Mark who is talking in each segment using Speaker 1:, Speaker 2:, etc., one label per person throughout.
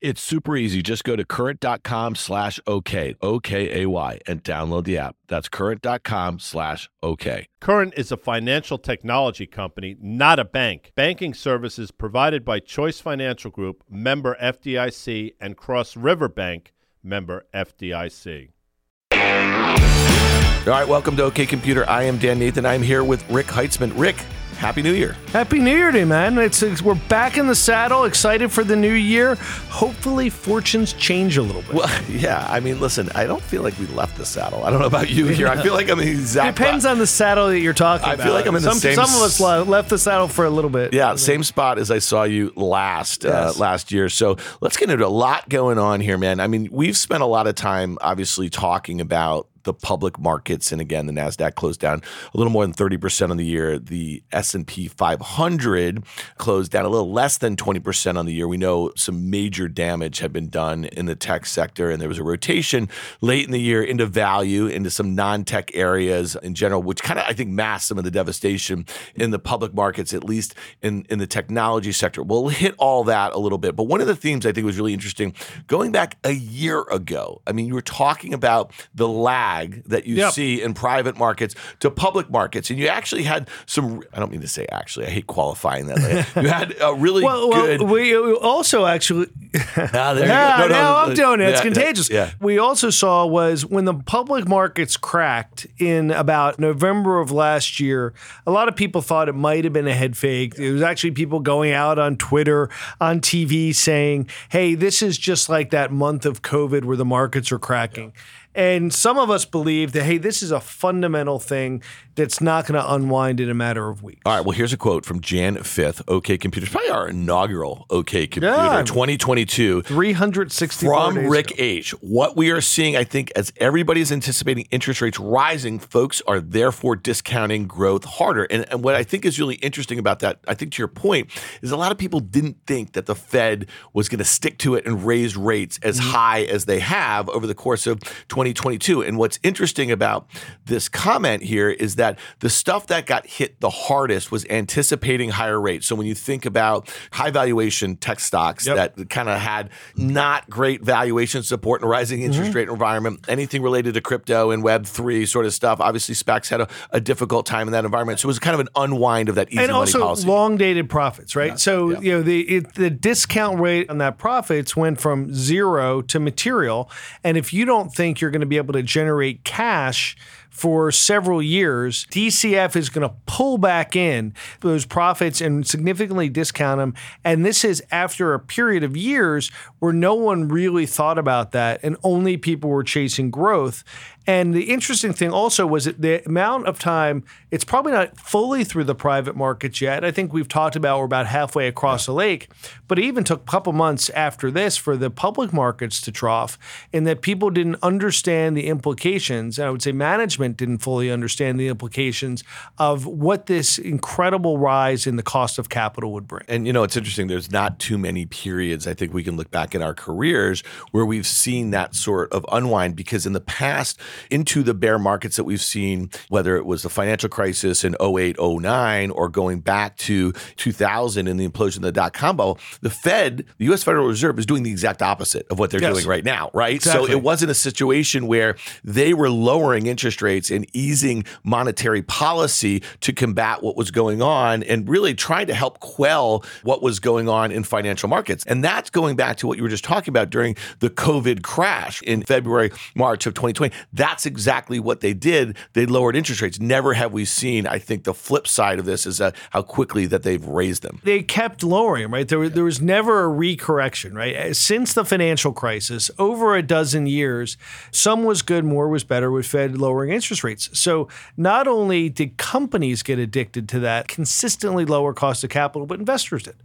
Speaker 1: It's super easy. Just go to current.com slash OK, O-K-A-Y, and download the app. That's current.com slash OK.
Speaker 2: Current is a financial technology company, not a bank. Banking services provided by Choice Financial Group, member FDIC, and Cross River Bank, member FDIC.
Speaker 1: All right, welcome to OK Computer. I am Dan Nathan. I'm here with Rick Heitzmann. Rick, Happy New Year.
Speaker 3: Happy New Year to you, man. It's, it's, we're back in the saddle, excited for the new year. Hopefully fortunes change a little bit.
Speaker 1: Well, yeah. I mean, listen, I don't feel like we left the saddle. I don't know about you here. I feel like I'm in the exact
Speaker 3: Depends on the saddle that you're talking
Speaker 1: I
Speaker 3: about.
Speaker 1: feel like I'm in the
Speaker 3: some,
Speaker 1: same
Speaker 3: Some of us left the saddle for a little bit.
Speaker 1: Yeah, same spot as I saw you last uh,
Speaker 3: Yes.
Speaker 1: uh, last year. So let's get into a lot going on here, man. I mean, we've spent a lot of time obviously talking about the public markets and again the nasdaq closed down a little more than 30% on the year. The s&p 500 closed down a little less than 20% on the year. We know some major damage had been done in the tech sector and there was a rotation late in the year into value into some non-tech areas in general which kind of i think masked some of the devastation in the public markets at least in, in the technology sector. We'll hit all that a little bit but one of the themes i think was really interesting going back a year ago i mean you were talking about the lag that you
Speaker 3: Yep.
Speaker 1: see in private markets to public markets and you actually had some i don't mean to say actually i hate qualifying that you had a really
Speaker 3: Well,
Speaker 1: good
Speaker 3: well, we also actually.
Speaker 1: Ah, there you
Speaker 3: Yeah,
Speaker 1: go. No, no,
Speaker 3: no, I'm
Speaker 1: uh,
Speaker 3: doing it. It's
Speaker 1: yeah,
Speaker 3: contagious.
Speaker 1: yeah.
Speaker 3: We also saw was when the public markets cracked in about November of last year, a lot of people thought it might have been a head fake. It was actually people going out on Twitter, on TV saying, hey, this is just like that month of COVID where the markets are cracking. And some of us believe that, hey, this is a fundamental thing that's not going to unwind in a matter of weeks.
Speaker 1: All right. Well, here's a quote from Jan 5th, OK Computers, probably our inaugural OK Computer
Speaker 3: Yeah.
Speaker 1: 2022.
Speaker 3: 360
Speaker 1: From Rick
Speaker 3: ago.
Speaker 1: H. What we are seeing, I think, as everybody is anticipating interest rates rising, folks are therefore discounting growth harder. And, and what I think is really interesting about that, I think to your point, is a lot of people didn't think that the Fed was going to stick to it and raise rates as
Speaker 3: Mm-hmm.
Speaker 1: high as they have over the course of 2022. And what's interesting about this comment here is that the stuff that got hit the hardest was anticipating higher rates. So when you think about high valuation tech stocks
Speaker 3: Yep.
Speaker 1: that kind of had not great valuation support in a rising interest
Speaker 3: Mm-hmm.
Speaker 1: rate environment, anything related to crypto and Web3 sort of stuff, obviously SPACs had a, a difficult time in that environment. So it was kind of an unwind of that easy
Speaker 3: and
Speaker 1: money
Speaker 3: also
Speaker 1: policy.
Speaker 3: long dated profits, right? So
Speaker 1: Yeah.
Speaker 3: you know the it, the discount rate on that profits went from zero to material, and if you don't think you're going to be able to generate cash for several years, DCF is going to pull back in those profits and significantly discount them. And this is after a period of years where no one really thought about that, and only people were chasing growth. And the interesting thing also was that the amount of time, it's probably not fully through the private markets yet. I think we've talked about we're about halfway across the lake, but it even took a couple months after this for the public markets to trough, in that people didn't understand the implications. And I would say management didn't fully understand the implications of what this incredible rise in the cost of capital would bring.
Speaker 1: And you know, it's interesting. There's not too many periods I think we can look back in our careers where we've seen that sort of unwind because in the past, into the bear markets that we've seen, whether it was the financial crisis in 08, 09, or going back to 2000 and the implosion of the dot com bubble, the Fed, the US Federal Reserve, is doing the exact opposite of what they're
Speaker 3: Yes.
Speaker 1: doing right now, right?
Speaker 3: Exactly.
Speaker 1: So it wasn't a situation where they were lowering interest rates and easing monetary policy to combat what was going on and really trying to help quell what was going on in financial markets. And that's going back to what you were just talking about during the COVID crash in February, March of 2020. That's exactly what they did. They lowered interest rates. Never have we seen, I think, the flip side of this is uh, how quickly that they've raised them.
Speaker 3: they kept lowering, them, right? There, was- there was never a recorrection, right? Since the financial crisis, over a dozen years, some was good, more was better with Fed lowering interest rates. So not only did companies get addicted to that consistently lower cost of capital, but investors did.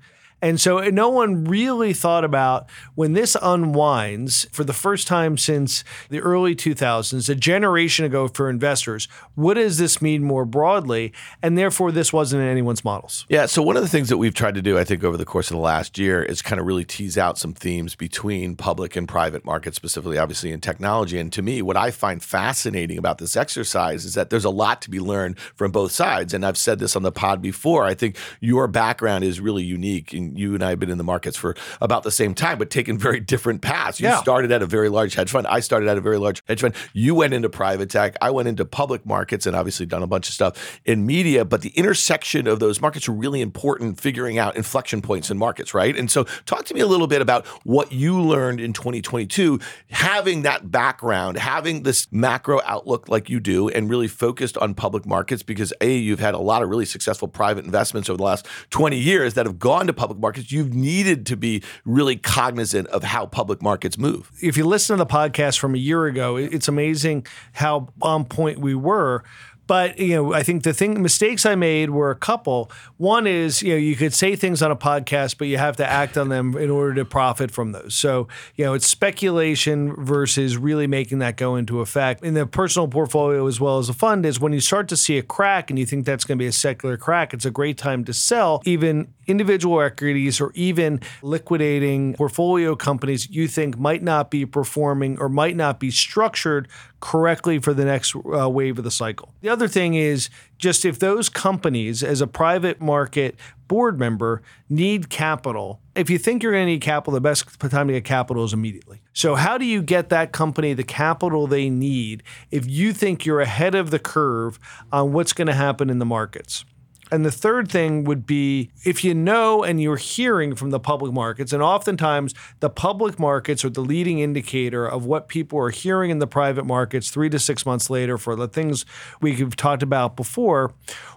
Speaker 3: And so no one really thought about when this unwinds for the first time since the early 2000s, a generation ago for investors, what does this mean more broadly? And therefore, this wasn't in anyone's models.
Speaker 1: Yeah. So, one of the things that we've tried to do, I think, over the course of the last year is kind of really tease out some themes between public and private markets, specifically, obviously, in technology. And to me, what I find fascinating about this exercise is that there's a lot to be learned from both sides. And I've said this on the pod before. I think your background is really unique. You and I have been in the markets for about the same time, but taken very different paths. You
Speaker 3: Yeah.
Speaker 1: started at a very large hedge fund. I started at a very large hedge fund. You went into private tech. I went into public markets and obviously done a bunch of stuff in media. But the intersection of those markets are really important, figuring out inflection points in markets, right? And so, talk to me a little bit about what you learned in 2022, having that background, having this macro outlook like you do, and really focused on public markets because A, you've had a lot of really successful private investments over the last 20 years that have gone to public markets. You've needed to be really cognizant of how public markets move.
Speaker 3: if you listen to the podcast from a year ago, it's amazing how on point we were. But you know, I think the thing mistakes I made were a couple. One is you know you could say things on a podcast, but you have to act on them in order to profit from those. So you know, it's speculation versus really making that go into effect in the personal portfolio as well as a fund. Is when you start to see a crack and you think that's going to be a secular crack, it's a great time to sell even individual equities or even liquidating portfolio companies you think might not be performing or might not be structured correctly for the next uh, wave of the cycle. The other thing is just if those companies, as a private market board member, need capital, if you think you're going to need capital, the best time to get capital is immediately. So, how do you get that company the capital they need if you think you're ahead of the curve on what's going to happen in the markets? And the third thing would be if you know and you're hearing from the public markets, and oftentimes the public markets are the leading indicator of what people are hearing in the private markets three to six months later for the things we've talked about before.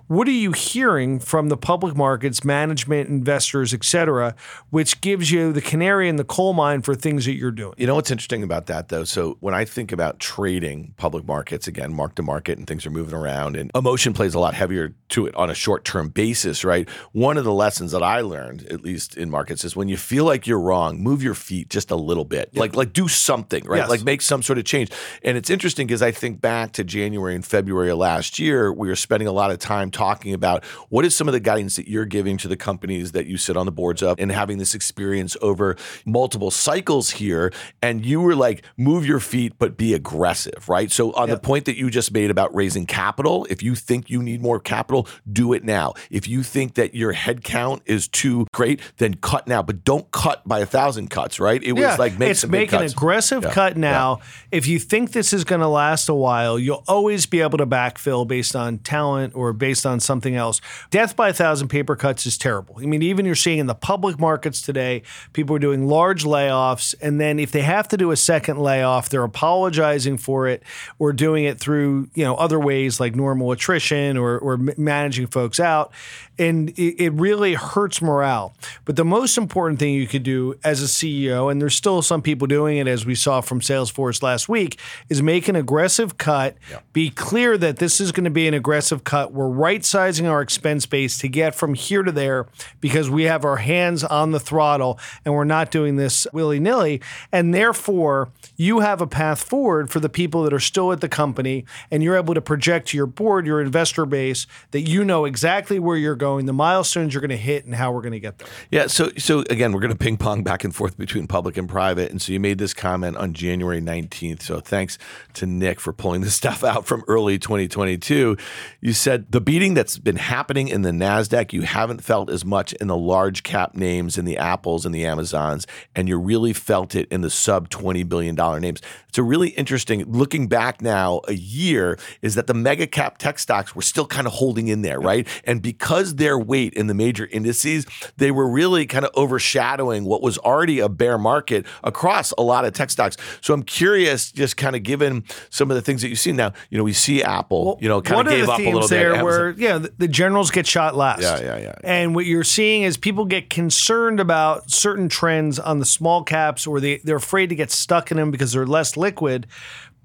Speaker 3: What are you hearing from the public markets, management, investors, et cetera, which gives you the canary in the coal mine for things that you're doing?
Speaker 1: You know what's interesting about that though? So when I think about trading public markets, again, mark to market and things are moving around and emotion plays a lot heavier to it on a short term basis, right? One of the lessons that I learned, at least in markets, is when you feel like you're wrong, move your feet just a little bit. Like like do something, right?
Speaker 3: Yes.
Speaker 1: Like make some sort of change. And it's interesting because I think back to January and February of last year, we were spending a lot of time talking about what is some of the guidance that you're giving to the companies that you sit on the boards of and having this experience over multiple cycles here. And you were like, move your feet, but be aggressive, right? So on the point that you just made about raising capital, if you think you need more capital, do it now. If you think that your head count is too great, then cut now. But don't cut by a thousand cuts, right? It was like make
Speaker 3: it's
Speaker 1: some big
Speaker 3: make an
Speaker 1: cuts.
Speaker 3: aggressive
Speaker 1: Yeah,
Speaker 3: cut now. If you think this is going to last a while, you'll always be able to backfill based on talent or based on something else. Death by a thousand paper cuts is terrible. I mean, even you're seeing in the public markets today, people are doing large layoffs, and then if they have to do a second layoff, they're apologizing for it or doing it through you know other ways like normal attrition or or managing folks out, and it, it really hurts morale. But the most important thing you could do as a CEO, and there's still some people doing it, as we saw from Salesforce last week, is make an aggressive cut. Be clear that this is going to be an aggressive cut. We're right sizing our expense base to get from here to there because we have our hands on the throttle and we're not doing this willy nilly. And therefore, you have a path forward for the people that are still at the company, and you're able to project to your board, your investor base, that you know exactly where you're going, the milestones you're going to hit, and how we're going to get there.
Speaker 1: Yeah. So, so again, we're going to ping pong back and forth between public and private. And so you made this comment on January 19th. So thanks to Nick for pulling this stuff out from early 2022. You said the beating that's been happening in the NASDAQ, you haven't felt as much in the large cap names, in the Apples and the Amazons, and you really felt it in the sub $20 billion names. It's a really interesting, looking back now a year, is that the mega cap tech stocks were still kind of holding in there, right? And because their weight in the major indices, they were really kind of overshadowing what was already a bear market across a lot of tech stocks. So I'm curious, just kind of given some of the things that you've seen now, you know, we see Apple, you know, kind of gave up a little
Speaker 3: there
Speaker 1: bit.
Speaker 3: where yeah the, the generals get shot last
Speaker 1: Yeah, yeah, yeah.
Speaker 3: and what you're seeing is people get concerned about certain trends on the small caps or they, they're afraid to get stuck in them because they're less liquid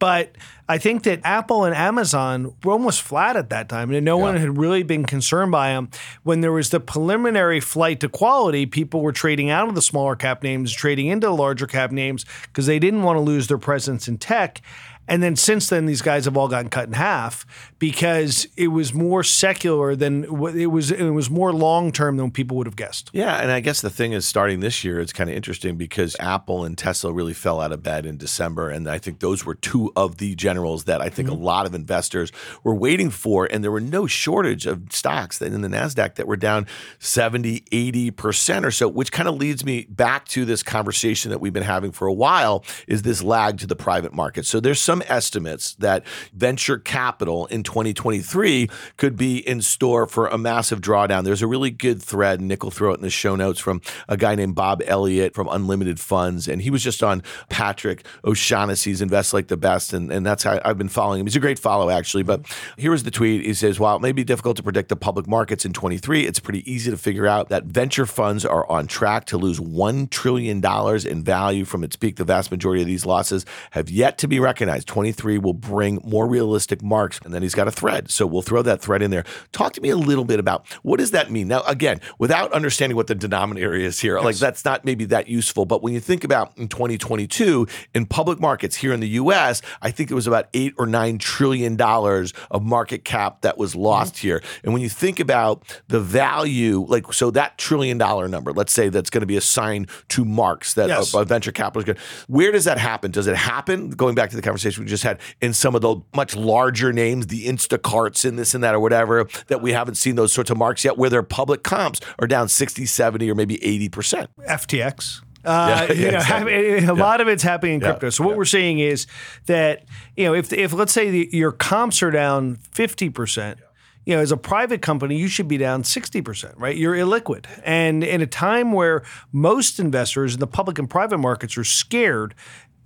Speaker 3: But I think that Apple and Amazon were almost flat at that time, and no yeah. one had really been concerned by them. When there was the preliminary flight to quality, people were trading out of the smaller cap names, trading into the larger cap names because they didn't want to lose their presence in tech. And then since then, these guys have all gotten cut in half because it was more secular than it was. It was more long term than people would have guessed.
Speaker 1: Yeah, and I guess the thing is, starting this year, it's kind of interesting because Apple and Tesla really fell out of bed in December, and I think those were two of the generals that I think mm-hmm. a lot of investors were waiting for, and there were no shortage of stocks that in the Nasdaq that were down 70, 80 percent or so, which kind of leads me back to this conversation that we've been having for a while: is this lag to the private market? So there's some estimates that venture capital in 2023 could be in store for a massive drawdown. There's a really good thread, and Nick will throw it in the show notes from a guy named Bob Elliott from Unlimited Funds. And he was just on Patrick O'Shaughnessy's Invest Like the Best. And, and that's how I've been following him. He's a great follow, actually. But here was the tweet. He says, While it may be difficult to predict the public markets in 23, it's pretty easy to figure out that venture funds are on track to lose $1 trillion in value from its peak. The vast majority of these losses have yet to be recognized. 23 will bring more realistic marks. And then he's got a thread. So we'll throw that thread in there. Talk to me a little bit about what does that mean? Now, again, without understanding what the denominator is here, yes. like that's not maybe that useful. But when you think about in 2022 in public markets here in the US, I think it was about eight or nine trillion dollars of market cap that was lost mm-hmm. here. And when you think about the value, like so that trillion dollar number, let's say that's going to be assigned to marks that yes. a, a venture capital is going. Where does that happen? Does it happen? Going back to the conversation we just had in some of the much larger names, the Instacarts and this and that or whatever, that we haven't seen those sorts of marks yet, where their public comps are down 60, 70, or maybe 80%.
Speaker 3: FTX. Uh, yeah, you know, exactly. a yeah. lot of it's happening in crypto. So what we're seeing is that you know if if let's say the, your comps are down fifty percent, you know, as a private company, you should be down 60%, right? You're illiquid. And in a time where most investors in the public and private markets are scared,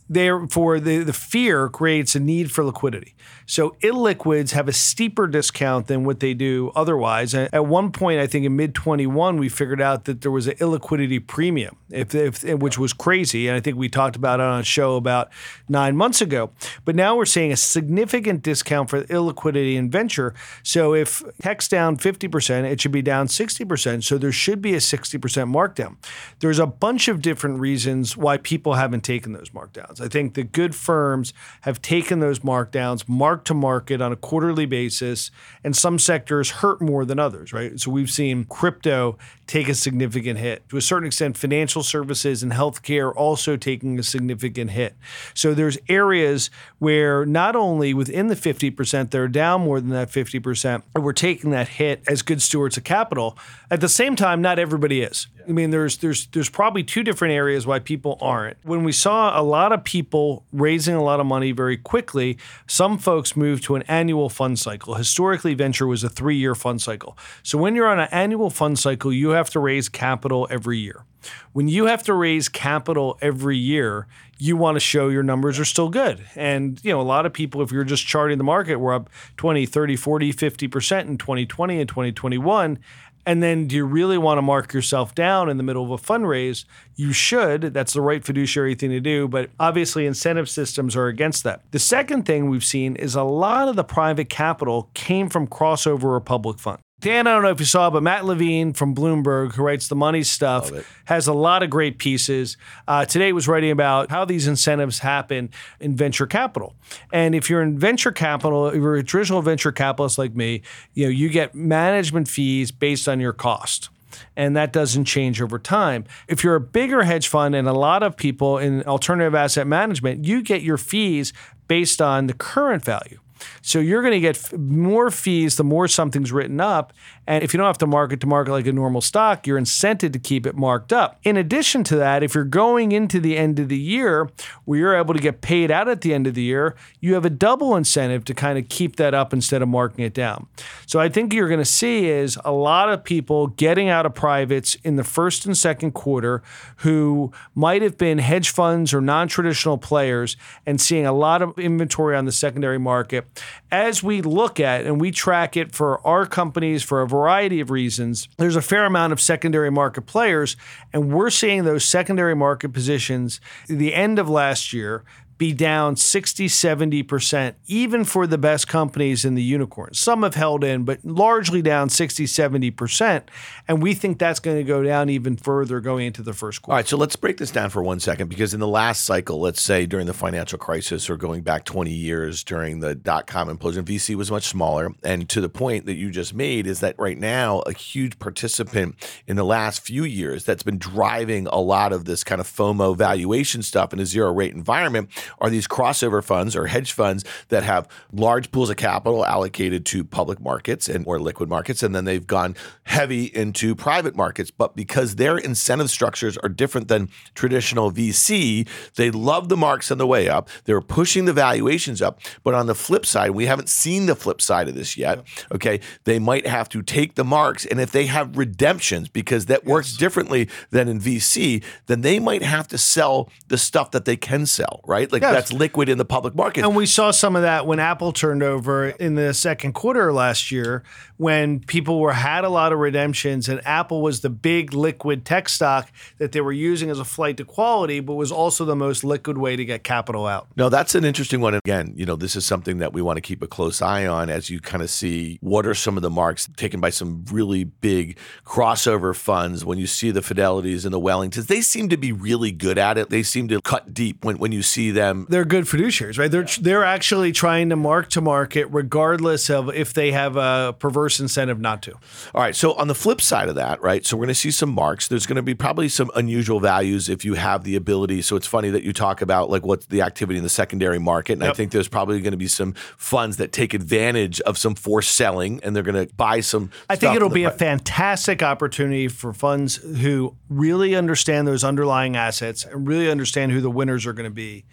Speaker 3: Therefore, the, the fear creates a need for liquidity. So illiquids have a steeper discount than what they do otherwise. At one point, I think in mid 21, we figured out that there was an illiquidity premium, if, if, which was crazy. And I think we talked about it on a show about nine months ago. But now we're seeing a significant discount for illiquidity in venture. So if tech's down 50%, it should be down 60%. So there should be a 60% markdown. There's a bunch of different reasons why people haven't taken those markdowns. I think the good firms have taken those markdowns, mark to market on a quarterly basis, and some sectors hurt more than others, right? So we've seen crypto take a significant hit. To a certain extent, financial services and healthcare also taking a significant hit. So there's areas where not only within the 50%, they're down more than that 50%, we're taking that hit as good stewards of capital. At the same time, not everybody is. I mean, there's there's there's probably two different areas why people aren't. When we saw a lot of people raising a lot of money very quickly, some folks moved to an annual fund cycle. Historically, venture was a three-year fund cycle. So when you're on an annual fund cycle, you have to raise capital every year. When you have to raise capital every year, you want to show your numbers are still good. And, you know, a lot of people, if you're just charting the market, we're up 20, 30, 40, 50% in 2020 and 2021. And then do you really want to mark yourself down in the middle of a fundraise? You should. That's the right fiduciary thing to do. But obviously, incentive systems are against that. The second thing we've seen is a lot of the private capital came from crossover or public funds. Dan, I don't know if you saw, but Matt Levine from Bloomberg, who writes the money stuff, has a lot of great pieces. Uh, today was writing about how these incentives happen in venture capital. And if you're in venture capital, if you're a traditional venture capitalist like me, you know, you get management fees based on your cost and that doesn't change over time. If you're a bigger hedge fund and a lot of people in alternative asset management, you get your fees based on the current value. So you're going to get more fees the more something's written up. And if you don't have to market to market like a normal stock, you're incented to keep it marked up. In addition to that, if you're going into the end of the year where you're able to get paid out at the end of the year, you have a double incentive to kind of keep that up instead of marking it down. So I think you're going to see is a lot of people getting out of privates in the first and second quarter who might have been hedge funds or non-traditional players and seeing a lot of inventory on the secondary market. As we look at and we track it for our companies for a variety of reasons, there's a fair amount of secondary market players, and we're seeing those secondary market positions the end of last year be down 60, 70%, even for the best companies in the unicorns. Some have held in, but largely down 60, 70%. And we think that's going to go down even further going into the first quarter.
Speaker 1: All right, so let's break this down for one second because in the last cycle, let's say during the financial crisis or going back 20 years during the dot com implosion, VC was much smaller. And to the point that you just made is that right now, a huge participant in the last few years that's been driving a lot of this kind of FOMO valuation stuff in a zero rate environment are these crossover funds or hedge funds that have large pools of capital allocated to public markets and or liquid markets and then they've gone heavy into private markets. But because their incentive structures are different than traditional VC they love the marks on the way up. They're pushing the valuations up. But on the flip side we haven't seen the flip side of this yet okay? They might have to take the marks and if they have redemptions because that works differently than in VC then they might have to sell the stuff that they can sell right like yes. that's liquid in the public market.
Speaker 3: And we saw some of that when Apple turned over in the second quarter last year, when people were had a lot of redemptions, and Apple was the big liquid tech stock that they were using as a flight to quality, but was also the most liquid way to get capital out.
Speaker 1: No, that's an interesting one. Again, you know, this is something that we want to keep a close eye on as you kind of see what are some of the marks taken by some really big crossover funds. When you see the Fidelities and the Wellingtons, they seem to be really good at it. They seem to cut deep when, when you see them.
Speaker 3: They're good fiduciaries, right? They're yeah. they're actually trying to mark to market regardless of if they have a perverse incentive not to.
Speaker 1: All right. So on the flip side of that, right? So we're going to see some marks. There's going to be probably some unusual values if you have the ability. So it's funny that you talk about like what's the activity in the secondary market, and yep. I think there's probably going to be some funds that take advantage of some forced selling, and they're going to buy some.
Speaker 3: I think it'll be a fantastic opportunity for funds who really understand those underlying assets and really understand who the winners are going to be.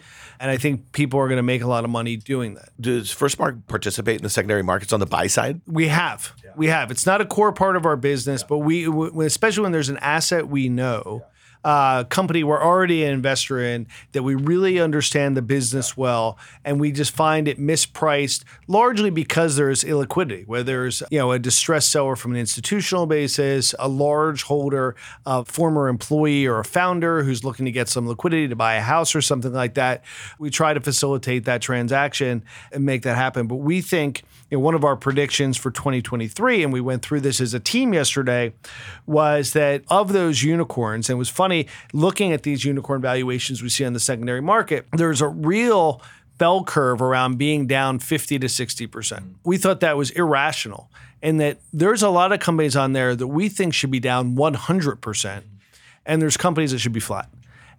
Speaker 3: And I think people are going to make a lot of money doing that.
Speaker 1: Does FirstMark participate in the secondary markets on the buy side?
Speaker 3: We have. Yeah. We have. It's not a core part of our business, yeah. but we, especially when there's an asset we know. Uh, company we're already an investor in that we really understand the business well, and we just find it mispriced largely because there's illiquidity, where there's you know a distressed seller from an institutional basis, a large holder, a former employee or a founder who's looking to get some liquidity to buy a house or something like that. We try to facilitate that transaction and make that happen. But we think you know, one of our predictions for 2023, and we went through this as a team yesterday, was that of those unicorns, and it was funny looking at these unicorn valuations we see on the secondary market, there's a real bell curve around being down 50 to 60%. Mm. We thought that was irrational and that there's a lot of companies on there that we think should be down 100%, and there's companies that should be flat.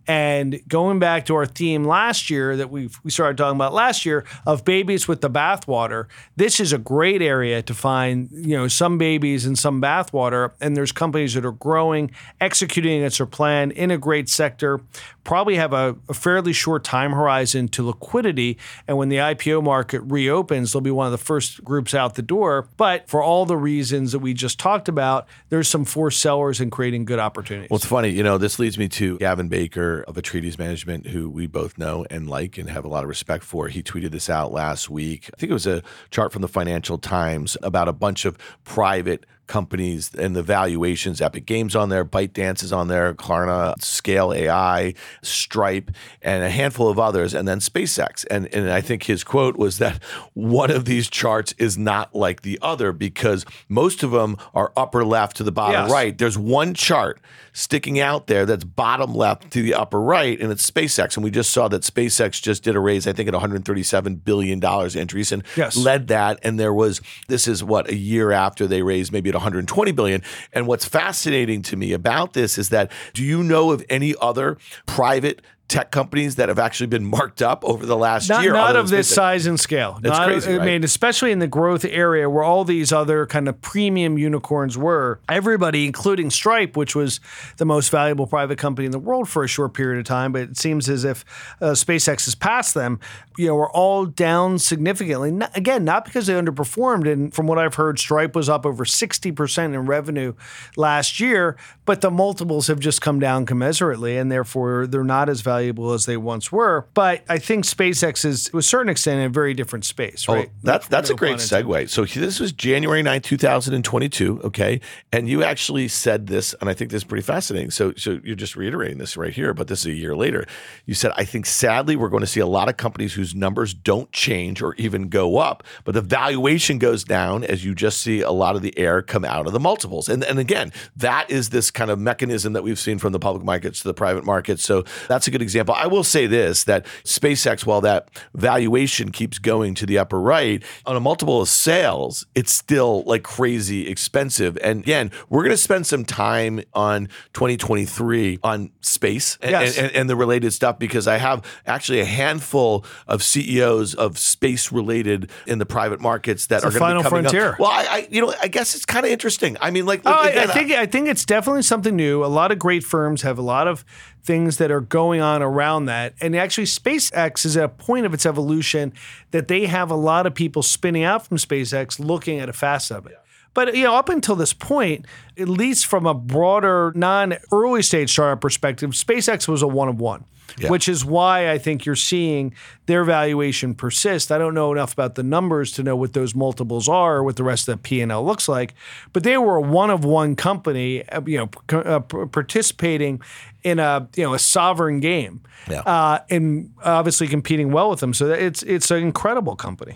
Speaker 3: And going back to our theme last year that we we started talking about last year of babies with the bathwater, this is a great area to find you know some babies and some bathwater. And there's companies that are growing, executing against their plan in a great sector, probably have a, a fairly short time horizon to liquidity. And when the IPO market reopens, they'll be one of the first groups out the door. But for all the reasons that we just talked about, there's some forced sellers and creating good opportunities.
Speaker 1: Well, it's funny, you know, this leads me to Gavin Baker of Atreides Management, who we both know and like and have a lot of respect for. He tweeted this out last week. I think it was a chart from the Financial Times about a bunch of private companies and the valuations. Epic Games on there, ByteDance is on there, Klarna, Scale AI, Stripe, and a handful of others, and then SpaceX. And and I think his quote was that one of these charts is not like the other because most of them are upper left to the bottom yes. right. There's one chart sticking out there that's bottom left to the upper right, and it's SpaceX. And we just saw that SpaceX just did a raise, I think, at 137 billion dollars. Andreessen yes. led that, and there was this is what a year after they raised maybe at 120 billion. And what's fascinating to me about this is that do you know of any other private tech companies that have actually been marked up over the last
Speaker 3: not,
Speaker 1: year.
Speaker 3: Not of this size and scale.
Speaker 1: That's
Speaker 3: not,
Speaker 1: crazy.
Speaker 3: I right? mean, especially in the growth area where all these other kind of premium unicorns were. Everybody, including Stripe, which was the most valuable private company in the world for a short period of time, but it seems as if uh, SpaceX has passed them. You know, we're all down significantly. Not, again, not because they underperformed. And from what I've heard, Stripe was up over 60% in revenue last year, but the multiples have just come down commensurately, and therefore they're not as valuable valuable as they once were. But I think SpaceX is, to a certain extent, in a very different space, oh, right?
Speaker 1: Oh, that's that's
Speaker 3: No
Speaker 1: a great segue. So this was January 9, 2022, okay? And you actually said this and I think this is pretty fascinating. So so you're just reiterating this right here, but this is a year later. You said I think sadly we're going to see a lot of companies whose numbers don't change or even go up, but the valuation goes down as you just see a lot of the air come out of the multiples. And and again, that is this kind of mechanism that we've seen from the public markets to the private markets. So that's a good example. I will say this that SpaceX while that valuation keeps going to the upper right on a multiple of sales, it's still like crazy expensive. And again, we're going to spend some time on 2023 on space and,
Speaker 3: Yes.
Speaker 1: and, and the related stuff because I have actually a handful of CEOs of space related in the private markets that
Speaker 3: the
Speaker 1: are going to
Speaker 3: final
Speaker 1: be coming
Speaker 3: frontier.
Speaker 1: up. Well, I, I, you know, I guess it's kind of interesting. I mean, like,
Speaker 3: Oh, I, I think I think it's definitely something new. A lot of great firms have a lot of things that are going on around that, and actually, SpaceX is at a point of its evolution that they have a lot of people spinning out from SpaceX, looking at a facet of it. But you know, up until this point, at least from a broader, non-early stage startup perspective, SpaceX was a one of one.
Speaker 1: Yeah.
Speaker 3: Which is why I think you're seeing their valuation persist. I don't know enough about the numbers to know what those multiples are or what the rest of the P&L looks like, but they were a one of one company, uh, you know, uh, participating in a you know a sovereign game,
Speaker 1: Yeah.
Speaker 3: uh, and obviously competing well with them. So it's it's an incredible company.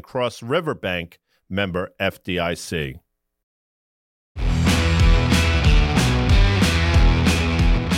Speaker 2: Cross River Bank, member FDIC.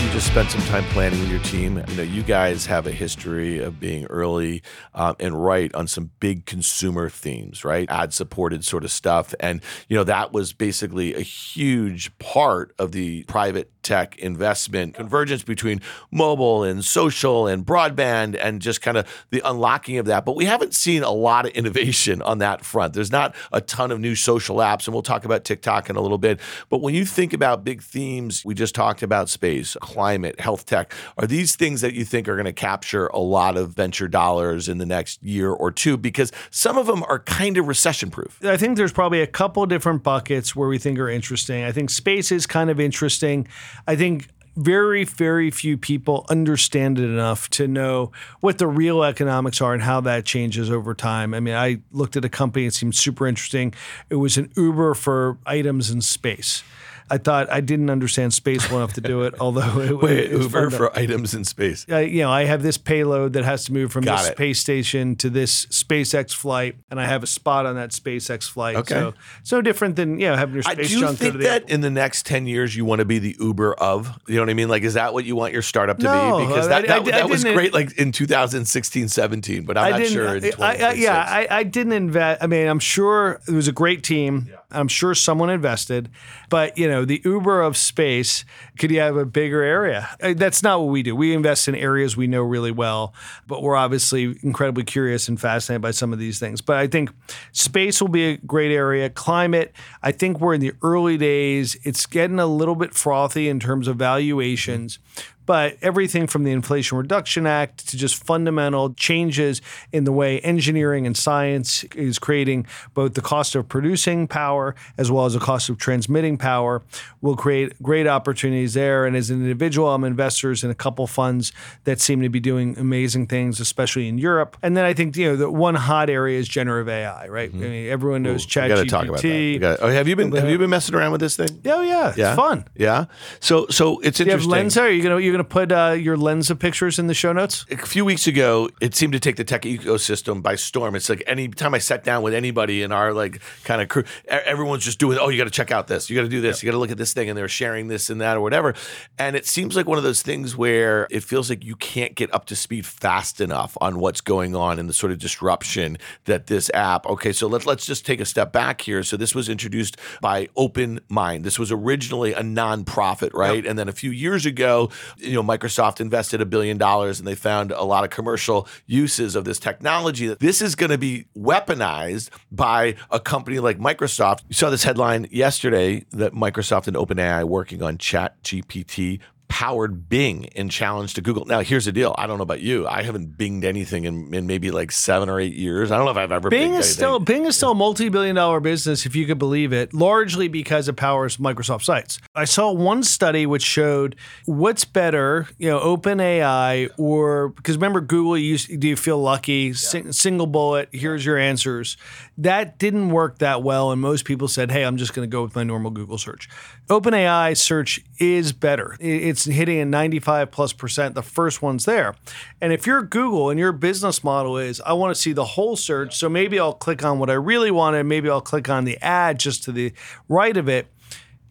Speaker 1: you just spent some time planning with your team. You know, you guys have a history of being early um, and right on some big consumer themes, right? Ad supported sort of stuff. And, you know, that was basically a huge part of the private tech investment convergence between mobile and social and broadband and just kind of the unlocking of that. But we haven't seen a lot of innovation on that front. There's not a ton of new social apps, and we'll talk about TikTok in a little bit. But when you think about big themes, we just talked about space, climate, health tech. Are these things that you think are going to capture a lot of venture dollars in the next year or two? Because some of them are kind of recession proof.
Speaker 3: I think there's probably a couple different buckets where we think are interesting. I think space is kind of interesting. I think very, very few people understand it enough to know what the real economics are and how that changes over time. I mean, I looked at a company, it seemed super interesting. It was an Uber for items in space. I thought I didn't understand space well enough to do it, although it,
Speaker 1: Wait,
Speaker 3: it was
Speaker 1: Uber
Speaker 3: fun to-
Speaker 1: for items in space.
Speaker 3: I, you know, I have this payload that has to move from
Speaker 1: Got
Speaker 3: this
Speaker 1: it.
Speaker 3: space station to this SpaceX flight, and I have a spot on that SpaceX flight.
Speaker 1: Okay.
Speaker 3: So, so different than you know having your
Speaker 1: I
Speaker 3: space
Speaker 1: do
Speaker 3: junk
Speaker 1: think that in the next 10 years, you want to be the Uber of, you know what I mean? Like, is that what you want your startup to
Speaker 3: No,
Speaker 1: be? Because
Speaker 3: I-
Speaker 1: that,
Speaker 3: I-
Speaker 1: that,
Speaker 3: I
Speaker 1: that was great like in 2016, 17, but I'm not sure in
Speaker 3: I- I, yeah, I, I didn't invest. I mean, I'm sure it was a great team. Yeah. I'm sure someone invested, but you know, the Uber of space. Could you have a bigger area? Uh, That's not what we do. We invest in areas we know really well, but we're obviously incredibly curious and fascinated by some of these things. But I think space will be a great area. Climate. I think we're in the early days. It's getting a little bit frothy in terms of valuations. But everything from the Inflation Reduction Act to just fundamental changes in the way engineering and science is creating both the cost of producing power as well as the cost of transmitting power will create great opportunities there. And as an individual, I'm investors in a couple funds that seem to be doing amazing things, especially in Europe. And then I think you know the one hot area is generative AI, right? Mm-hmm. I mean, everyone knows
Speaker 1: got to
Speaker 3: ChatGPT.
Speaker 1: talk about that. Gotta- oh, have you been have you been messing around with this thing?
Speaker 3: Oh yeah,
Speaker 1: Yeah,
Speaker 3: it's fun.
Speaker 1: Yeah. So so it's
Speaker 3: Do you have
Speaker 1: interesting.
Speaker 3: Lensa? Are you gonna you're gonna put uh, your of pictures in the show notes?
Speaker 1: a few weeks ago, it seemed to take the tech ecosystem by storm. It's like any time I sat down with anybody in our like kind of crew, everyone's just doing, oh, you got to check out this, you got to do this, you got to look at this thing, and they're sharing this and that or whatever. And it seems like one of those things where it feels like you can't get up to speed fast enough on what's going on and the sort of disruption that this app. Okay, so let's let's just take a step back here. So this was introduced by Open Mind. This was originally a nonprofit, right? And then a few years ago, you know, Microsoft invested a billion dollars and they found a lot of commercial uses of this technology. This is going to be weaponized by a company like Microsoft. You saw this headline yesterday that Microsoft and OpenAI working on Chat GPT powered Bing in challenge to Google. Now, here's the deal. I don't know about you. I haven't binged anything in, in maybe like seven or eight years. I don't know if I've ever
Speaker 3: Bing
Speaker 1: binged
Speaker 3: is
Speaker 1: anything.
Speaker 3: still Bing is still a multi-billion dollar business if you could believe it, largely because it powers Microsoft sites. I saw one study which showed what's better, you know, OpenAI or because remember Google used do you feel lucky sing, single bullet, here's your answers. That didn't work that well and most people said, "Hey, I'm just going to go with my normal Google search." OpenAI search is better. It's hitting a 95 plus percent. The first one's there. And if you're Google and your business model is, I want to see the whole search, so maybe I'll click on what I really wanted, maybe I'll click on the ad just to the right of it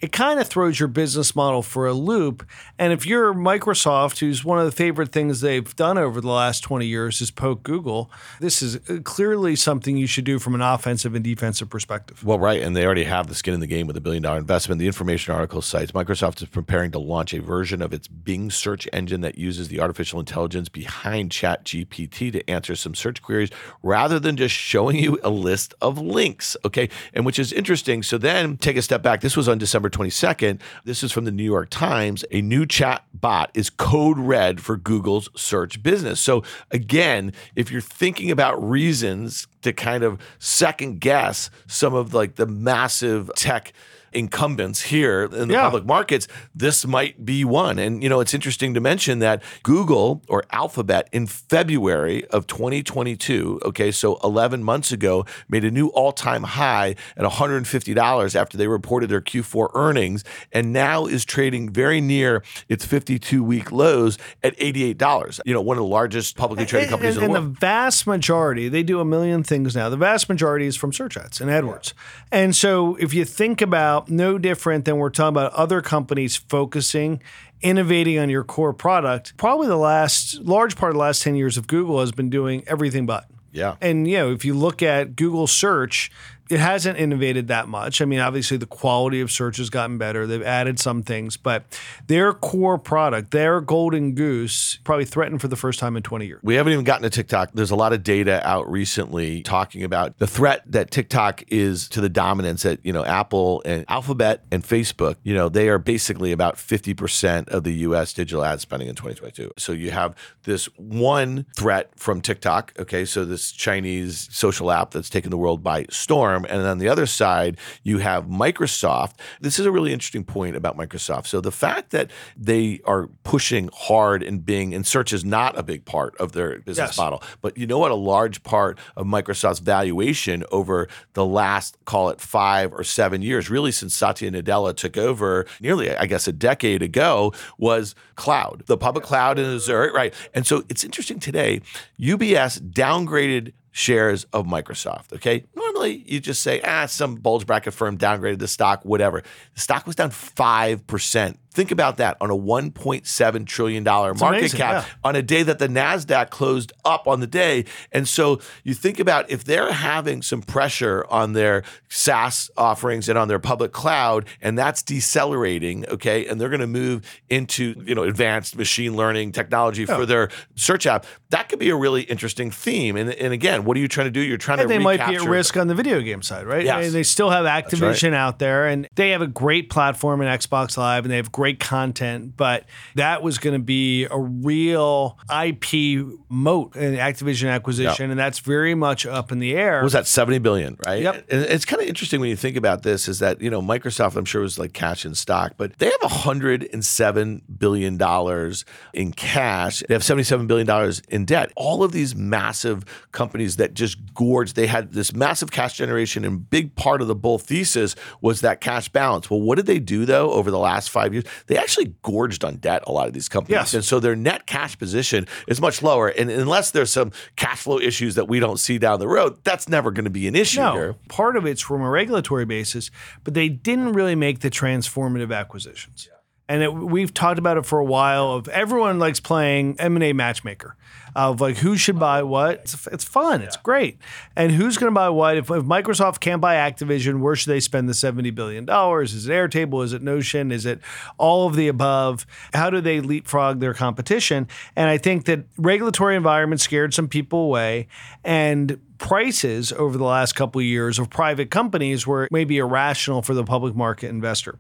Speaker 3: it kind of throws your business model for a loop. And if you're Microsoft, who's one of the favorite things they've done over the last 20 years is poke Google, this is uh, clearly something you should do from an offensive and defensive perspective.
Speaker 1: Well, right. And they already have the skin in the game with a billion dollar investment. The information article cites Microsoft is preparing to launch a version of its Bing search engine that uses the artificial intelligence behind ChatGPT to answer some search queries rather than just showing you a list of links. Okay. And which is interesting. So then take a step back. This was on December 22nd. This is from the New York Times. A new chat bot is code red for Google's search business. So, again, if you're thinking about reasons to kind of second guess some of like the massive tech incumbents here in the
Speaker 3: Yeah.
Speaker 1: public markets, this might be one. And you know, it's interesting to mention that Google or Alphabet in February of 2022, okay, so 11 months ago, made a new all-time high at $150 after they reported their Q4 earnings, and now is trading very near its 52-week lows at $88. You know, one of the largest publicly traded companies
Speaker 3: and,
Speaker 1: in the
Speaker 3: and
Speaker 1: world.
Speaker 3: the vast majority, they do a million things now. The vast majority is from search ads and AdWords. And so if you think about no different than we're talking about other companies focusing, innovating on your core product, probably the last large part of the last 10 years of Google has been doing everything but.
Speaker 1: yeah.
Speaker 3: And you know, if you look at Google search, it hasn't innovated that much. I mean, obviously the quality of search has gotten better. They've added some things, but their core product, their golden goose, probably threatened for the first time in 20 years.
Speaker 1: We haven't even gotten to TikTok. There's a lot of data out recently talking about the threat that TikTok is to the dominance that, you know, Apple and Alphabet and Facebook, you know, they are basically about 50% of the US digital ad spending in 2022. So you have this one threat from TikTok, okay, so this Chinese social app that's taken the world by storm, and on the other side, you have Microsoft. This is a really interesting point about Microsoft. So the fact that they are pushing hard in Bing and search is not a big part of their business
Speaker 3: Yes.
Speaker 1: model. But you know what? A large part of Microsoft's valuation over the last, call it five or seven years, really since Satya Nadella took over nearly, I guess, a decade ago, was cloud, the public cloud in Azure, right? And so it's interesting today, UBS downgraded shares of Microsoft. Okay. Normally you just say, ah, some bulge bracket firm downgraded the stock, whatever. The stock was down 5%. Think about that on a $1.7 trillion market
Speaker 3: amazing,
Speaker 1: cap
Speaker 3: yeah.
Speaker 1: on a day that the NASDAQ closed up on the day. And so you think about if they're having some pressure on their SaaS offerings and on their public cloud, and that's decelerating, okay, and they're going to move into, you know, advanced machine learning technology for their search app, that could be a really interesting theme. And, and again, what are you trying to do? You're trying
Speaker 3: And
Speaker 1: to
Speaker 3: they might be at risk on the video game side, right?
Speaker 1: Yes.
Speaker 3: And They still have Activision out there, and they have a great platform in Xbox Live, and they have great content. But that was going to be a real IP moat in Activision acquisition, and that's very much up in the air.
Speaker 1: What was that 70 billion, right?
Speaker 3: Yep.
Speaker 1: And it's kind of interesting when you think about this is that, you know, Microsoft, I'm sure was like cash in stock, but they have $107 billion in cash. They have $77 billion in debt. All of these massive companies that just gorged, they had this massive cash generation and big part of the bull thesis was that cash balance. Well, what did they do though over the last five years? They actually gorged on debt, a lot of these companies.
Speaker 3: Yes.
Speaker 1: And so their net cash position is much lower. And unless there's some cash flow issues that we don't see down the road, that's never going to be an issue
Speaker 3: no,
Speaker 1: here.
Speaker 3: part of it's from a regulatory basis, but they didn't really make the transformative acquisitions. And it, we've talked about it for a while. Of everyone likes playing M and A matchmaker, of like who should buy what. It's, it's fun. It's great. And who's going to buy what? If, if Microsoft can't buy Activision, where should they spend the seventy billion dollars? Is it Airtable? Is it Notion? Is it all of the above? How do they leapfrog their competition? And I think that regulatory environment scared some people away, and prices over the last couple of years of private companies were maybe irrational for the public market investor.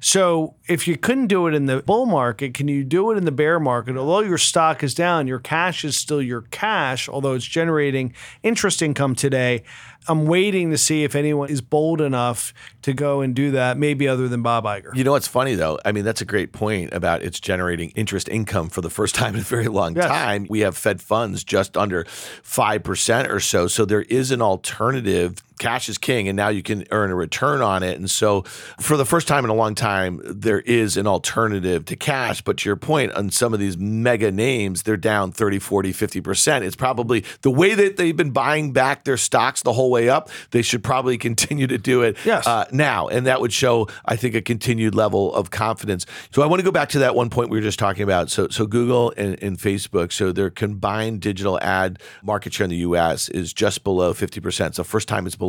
Speaker 3: So if you couldn't do it in the bull market, can you do it in the bear market? Although your stock is down, your cash is still your cash, although it's generating interest income today. I'm waiting to see if anyone is bold enough to go and do that, maybe other than Bob Iger.
Speaker 1: You know what's funny though? I mean, that's a great point about it's generating interest income for the first time in a very long
Speaker 3: Yes.
Speaker 1: time. We have Fed funds just under 5% or so. So there is an alternative. Cash is king, and now you can earn a return on it. And so, for the first time in a long time, there is an alternative to cash. But to your point, on some of these mega names, they're down 30, 40, 50%. It's probably the way that they've been buying back their stocks the whole way up, they should probably continue to do it
Speaker 3: Yes.
Speaker 1: uh, now. And that would show, I think, a continued level of confidence. So I want to go back to that one point we were just talking about. So, so Google and, and Facebook, so their combined digital ad market share in the US is just below 50%. So first time it's below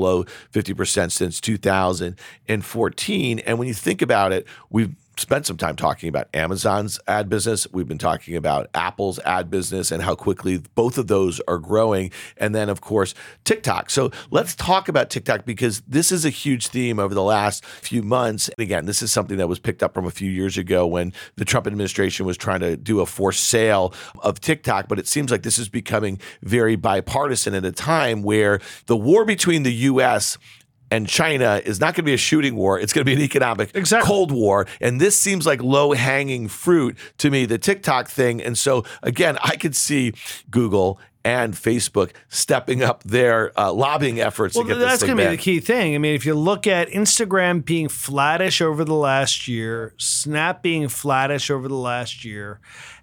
Speaker 1: 50% since 2014. And when you think about it, we've spent some time talking about Amazon's ad business. We've been talking about Apple's ad business and how quickly both of those are growing. And then, of course, TikTok. So let's talk about TikTok because this is a huge theme over the last few months. And again, this is something that was picked up from a few years ago when the Trump administration was trying to do a forced sale of TikTok. But it seems like this is becoming very bipartisan at a time where the war between the U.S and China is not going to be a shooting war. It's going to be an economic
Speaker 3: Exactly.
Speaker 1: Cold War. And this seems like low hanging fruit to me, the TikTok thing. And so, again, I could see Google and Facebook stepping up their uh, lobbying efforts
Speaker 3: Well,
Speaker 1: to get this
Speaker 3: that's going to be the key thing. I mean, if you look at Instagram being flattish over the last year, Snap being flattish over the last year,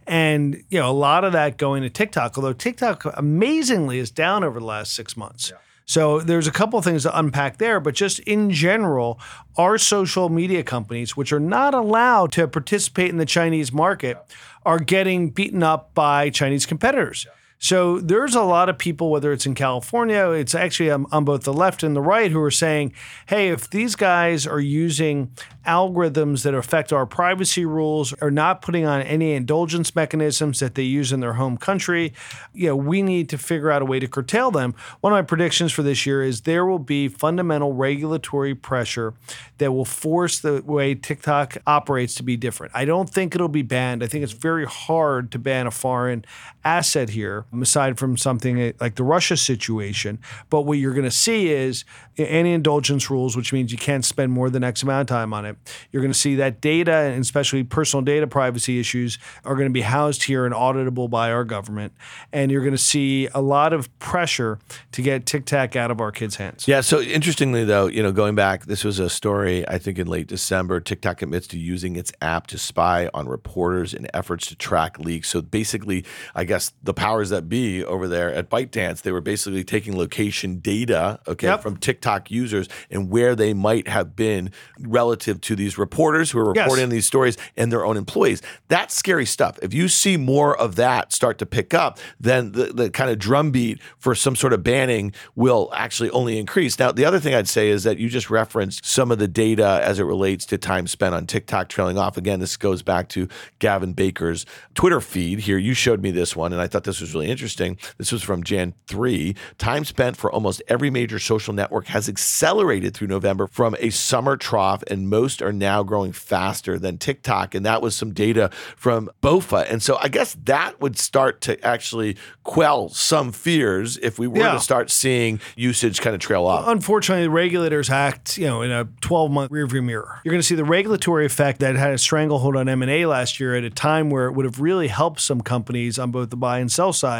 Speaker 3: and you know a lot of that going to TikTok. Although TikTok amazingly is down over the last six months. So there's a couple of things to unpack there, but just in general, our social media companies, which are not allowed to participate in the Chinese market, are getting beaten up by Chinese competitors. So there's a lot of people, whether it's in California, it's actually um, on both the left and the right, who are saying, hey, if these guys are using algorithms that affect our privacy rules, are not putting on anti-indulgence mechanisms that they use in their home country, you know, we need to figure out a way to curtail them. One of my predictions for this year is there will be fundamental regulatory pressure that will force the way TikTok operates to be different. I don't think it'll be banned. I think it's very hard to ban a foreign asset here, aside from something eh, like the Russia situation. But what you're going to see is anti-indulgence rules, which means you can't spend more than X amount of time on it. You're going to see that data, and especially personal data privacy issues, are going to be housed here and auditable by our government. And you're going to see a lot of pressure to get TikTok out of our kids' hands.
Speaker 1: Yeah. So interestingly, though, you know, going back, this was a story I think in late December. TikTok admits to using its app to spy on reporters in efforts to track leaks. So basically, I guess the powers that be over there at ByteDance, they were basically taking location data, okay,
Speaker 3: Yep.
Speaker 1: from TikTok users and where they might have been relative to these reporters who are
Speaker 3: Yes.
Speaker 1: reporting these stories and their own employees. That's scary stuff. If you see more of that start to pick up, then the, the kind of drumbeat for some sort of banning will actually only increase. Now, the other thing I'd say is that you just referenced some of the data as it relates to time spent on TikTok trailing off. Again, this goes back to Gavin Baker's Twitter feed here. You showed me this one, and I thought this was really interesting. This was from Jan 3. Time spent for almost every major social network has accelerated through November from a summer trough, and most are now growing faster than TikTok. And that was some data from BOFA. And so I guess that would start to actually quell some fears if we were
Speaker 3: Yeah.
Speaker 1: to start seeing usage kind of trail off.
Speaker 3: Unfortunately, the regulators act, you know, in a 12-month rearview mirror. You're going to see the regulatory effect that had a stranglehold on M&A last year at a time where it would have really helped some companies on both the buy and sell side.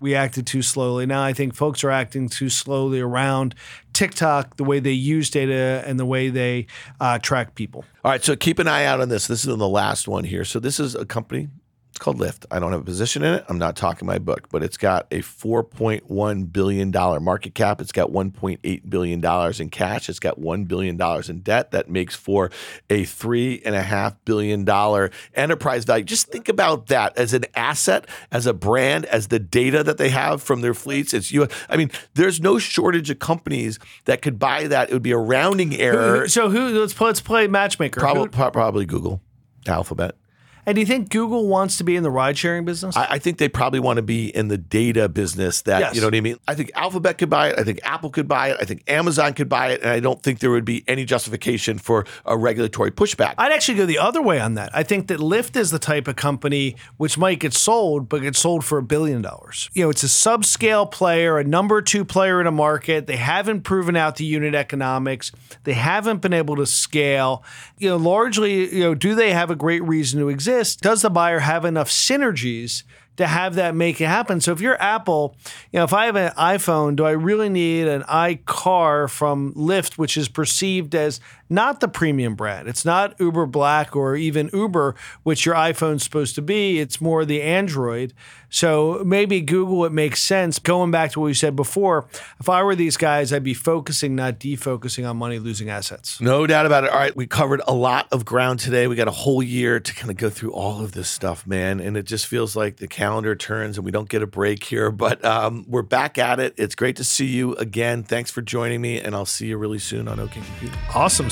Speaker 3: We acted too slowly. Now I think folks are acting too slowly around TikTok, the way they use data and the way they uh, track people.
Speaker 1: All right, so keep an eye out on this. This is the last one here. So this is a company. Called Lyft. I don't have a position in it. I'm not talking my book, but it's got a 4.1 billion dollar market cap. It's got 1.8 billion dollars in cash. It's got one billion dollars in debt. That makes for a three and a half billion dollar enterprise value. Just think about that as an asset, as a brand, as the data that they have from their fleets. It's you. I mean, there's no shortage of companies that could buy that. It would be a rounding error.
Speaker 3: So who? Let's play, let's play matchmaker.
Speaker 1: Probably, probably Google, Alphabet.
Speaker 3: And do you think Google wants to be in the ride sharing business?
Speaker 1: I, I think they probably want to be in the data business. That
Speaker 3: Yes.
Speaker 1: you know what I mean. I think Alphabet could buy it. I think Apple could buy it. I think Amazon could buy it. And I don't think there would be any justification for a regulatory pushback.
Speaker 3: I'd actually go the other way on that. I think that Lyft is the type of company which might get sold, but gets sold for a billion dollars. You know, it's a subscale player, a number two player in a market. They haven't proven out the unit economics. They haven't been able to scale. You know, largely, you know, do they have a great reason to exist? Does the buyer have enough synergies? To have that make it happen. So if you're Apple, you know, if I have an iPhone, do I really need an iCar from Lyft, which is perceived as not the premium brand? It's not Uber Black or even Uber, which your iPhone's supposed to be. It's more the Android. So maybe Google, it makes sense. Going back to what we said before, if I were these guys, I'd be focusing, not defocusing on money losing assets.
Speaker 1: No doubt about it. All right, we covered a lot of ground today. We got a whole year to kind of go through all of this stuff, man. And it just feels like the calendar turns and we don't get a break here. But um, we're back at it. It's great to see you again. Thanks for joining me, and I'll see you really soon on OK Computer.
Speaker 3: Awesome.